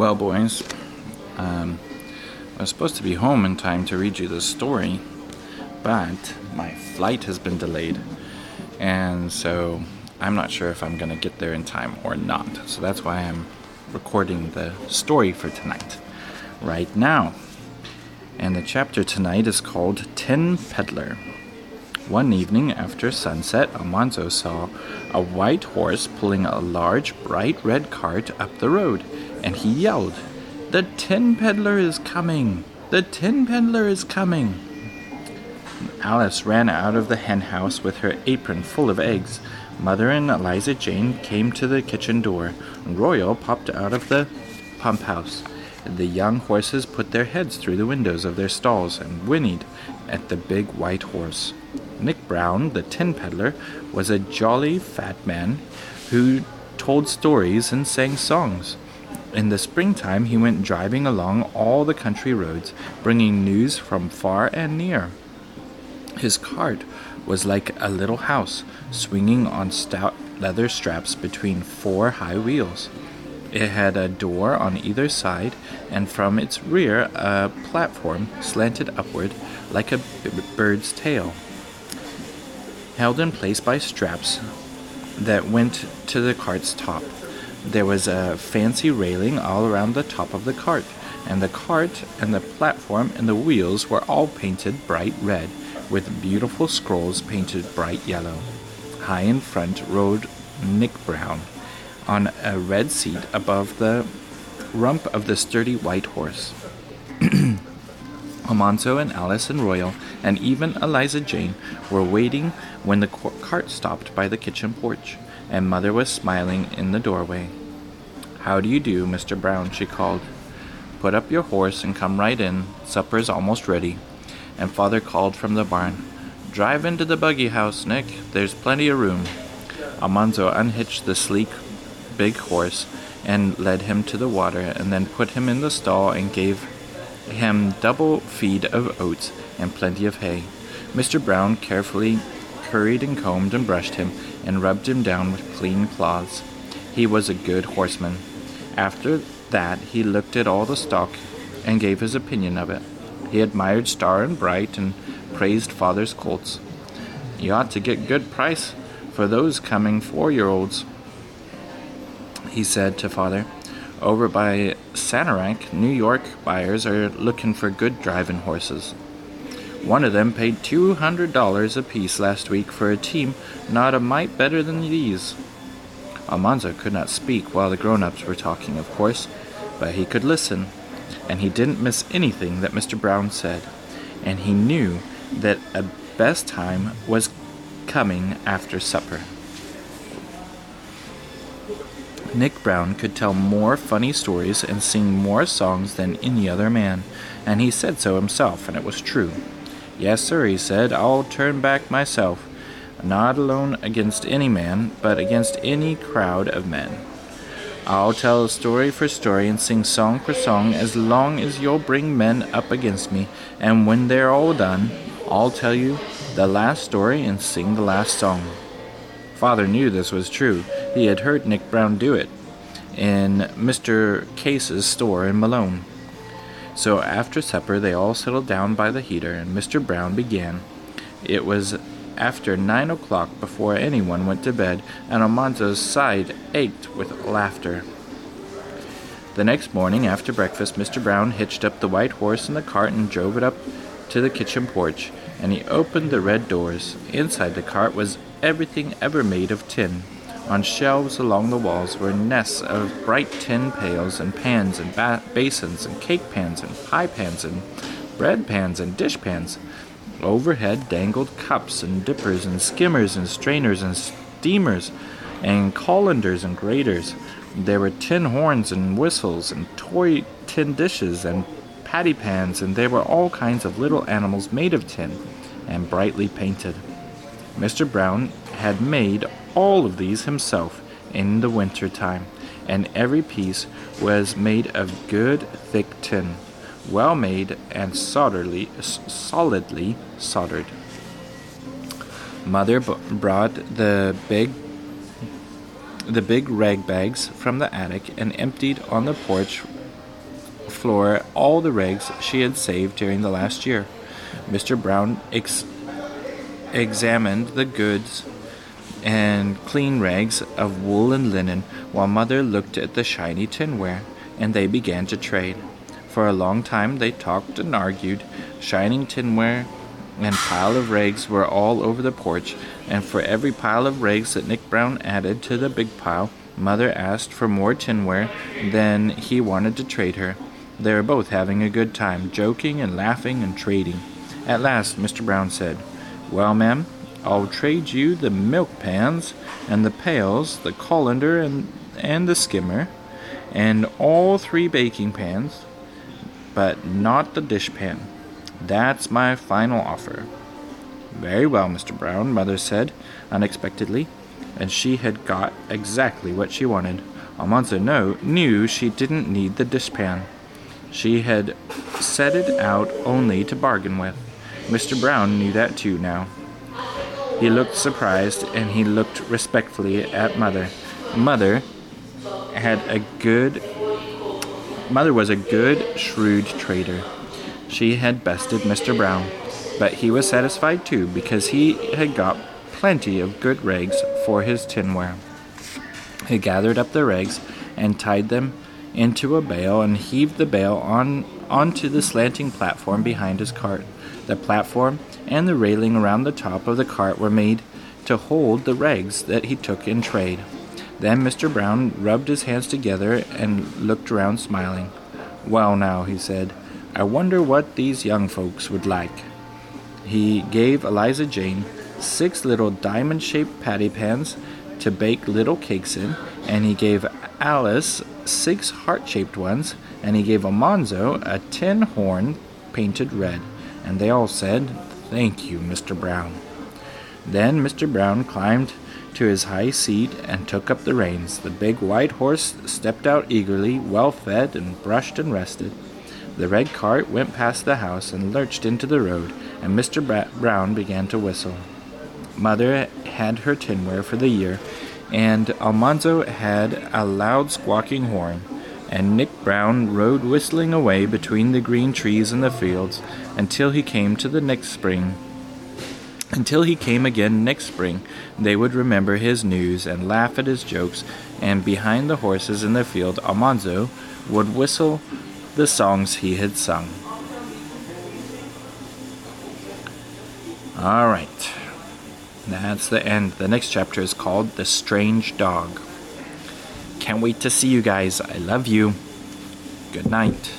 Well, boys, um, I was supposed to be home in time to read you this story, but my flight has been delayed, and so I'm not sure if I'm going to get there in time or not. So that's why I'm recording the story for tonight, right now. And the chapter tonight is called Tin Peddler. One evening after sunset, Almanzo saw a white horse pulling a large, bright red cart up the road, and he yelled, The Tin Peddler is coming! The Tin Peddler is coming! Alice ran out of the hen house with her apron full of eggs. Mother and Eliza Jane came to the kitchen door. Royal popped out of the pump house. The young horses put their heads through the windows of their stalls and whinnied at the big white horse. Nick Brown, the tin peddler, was a jolly fat man who told stories and sang songs. In the springtime, he went driving along all the country roads, bringing news from far and near. His cart was like a little house, swinging on stout leather straps between four high wheels. It had a door on either side, and from its rear a platform slanted upward like a bird's tail held in place by straps that went to the cart's top. There was a fancy railing all around the top of the cart, and the cart and the platform and the wheels were all painted bright red, with beautiful scrolls painted bright yellow. High in front rode Nick Brown on a red seat above the rump of the sturdy white horse. Almanzo and Alice and Royal and even Eliza Jane were waiting when the cart stopped by the kitchen porch, and Mother was smiling in the doorway. How do you do, Mr. Brown? she called. Put up your horse and come right in. Supper's almost ready. And Father called from the barn. Drive into the buggy house, Nick. There's plenty of room. Almanzo unhitched the sleek, big horse and led him to the water, and then put him in the stall and gave him double feed of oats and plenty of hay. Mr. Brown carefully curried and combed and brushed him and rubbed him down with clean cloths. He was a good horseman. After that, he looked at all the stock and gave his opinion of it. He admired Star and Bright and praised Father's colts. You ought to get good price for those coming four year olds, he said to Father. Over by Saranac, New York buyers are looking for good driving horses. One of them paid $200 apiece last week for a team not a mite better than these. Almanzo could not speak while the grown ups were talking, of course, but he could listen, and he didn't miss anything that Mr. Brown said, and he knew that a best time was coming after supper. Nick Brown could tell more funny stories and sing more songs than any other man, and he said so himself, and it was true. Yes, sir, he said, I'll turn back myself, not alone against any man, but against any crowd of men. I'll tell story for story and sing song for song as long as you'll bring men up against me, and when they're all done, I'll tell you the last story and sing the last song. Father knew this was true. He had heard Nick Brown do it in Mr. Case's store in Malone. So after supper, they all settled down by the heater, and Mr. Brown began. It was after nine o'clock before anyone went to bed, and Almanzo's side ached with laughter. The next morning, after breakfast, Mr. Brown hitched up the white horse in the cart and drove it up to the kitchen porch, and he opened the red doors. Inside the cart was everything ever made of tin. On shelves along the walls were nests of bright tin pails and pans and ba- basins and cake pans and pie pans and bread pans and dish pans. Overhead dangled cups and dippers and skimmers and strainers and steamers and colanders and graters. There were tin horns and whistles and toy tin dishes and patty pans, and there were all kinds of little animals made of tin and brightly painted. Mr. Brown had made all of these himself in the winter time, and every piece was made of good thick tin, well made and solidly, solidly soldered. Mother b- brought the big the big rag bags from the attic and emptied on the porch floor all the rags she had saved during the last year. Mr. Brown ex- examined the goods and clean rags of wool and linen, while Mother looked at the shiny tinware, and they began to trade. For a long time they talked and argued. Shining tinware and pile of rags were all over the porch, and for every pile of rags that Nick Brown added to the big pile, Mother asked for more tinware than he wanted to trade her. They were both having a good time, joking and laughing and trading. At last, Mr. Brown said, Well, ma'am, I'll trade you the milk pans and the pails, the colander and, and the skimmer, and all three baking pans, but not the dishpan. That's my final offer. Very well, Mr. Brown, Mother said unexpectedly, and she had got exactly what she wanted. Almanzo knew she didn't need the dishpan. She had set it out only to bargain with. Mr. Brown knew that too now. He looked surprised and he looked respectfully at Mother. Mother had a good Mother was a good, shrewd trader. She had bested Mr. Brown, but he was satisfied too because he had got plenty of good rags for his tinware. He gathered up the rags and tied them into a bale and heaved the bale on onto the slanting platform behind his cart. The platform and the railing around the top of the cart were made to hold the rags that he took in trade. Then Mr. Brown rubbed his hands together and looked around smiling. Well, now, he said, I wonder what these young folks would like. He gave Eliza Jane six little diamond shaped patty pans to bake little cakes in, and he gave Alice six heart shaped ones, and he gave Almanzo a tin horn painted red. And they all said, Thank you, Mr. Brown. Then Mr. Brown climbed to his high seat and took up the reins. The big white horse stepped out eagerly, well fed and brushed and rested. The red cart went past the house and lurched into the road, and Mr. Brown began to whistle. Mother had her tinware for the year, and Almanzo had a loud squawking horn, and Nick Brown rode whistling away between the green trees in the fields until he came to the next spring. Until he came again next spring, they would remember his news and laugh at his jokes, and behind the horses in the field, Almanzo would whistle the songs he had sung. All right. That's the end. The next chapter is called The Strange Dog. Can't wait to see you guys. I love you. Good night.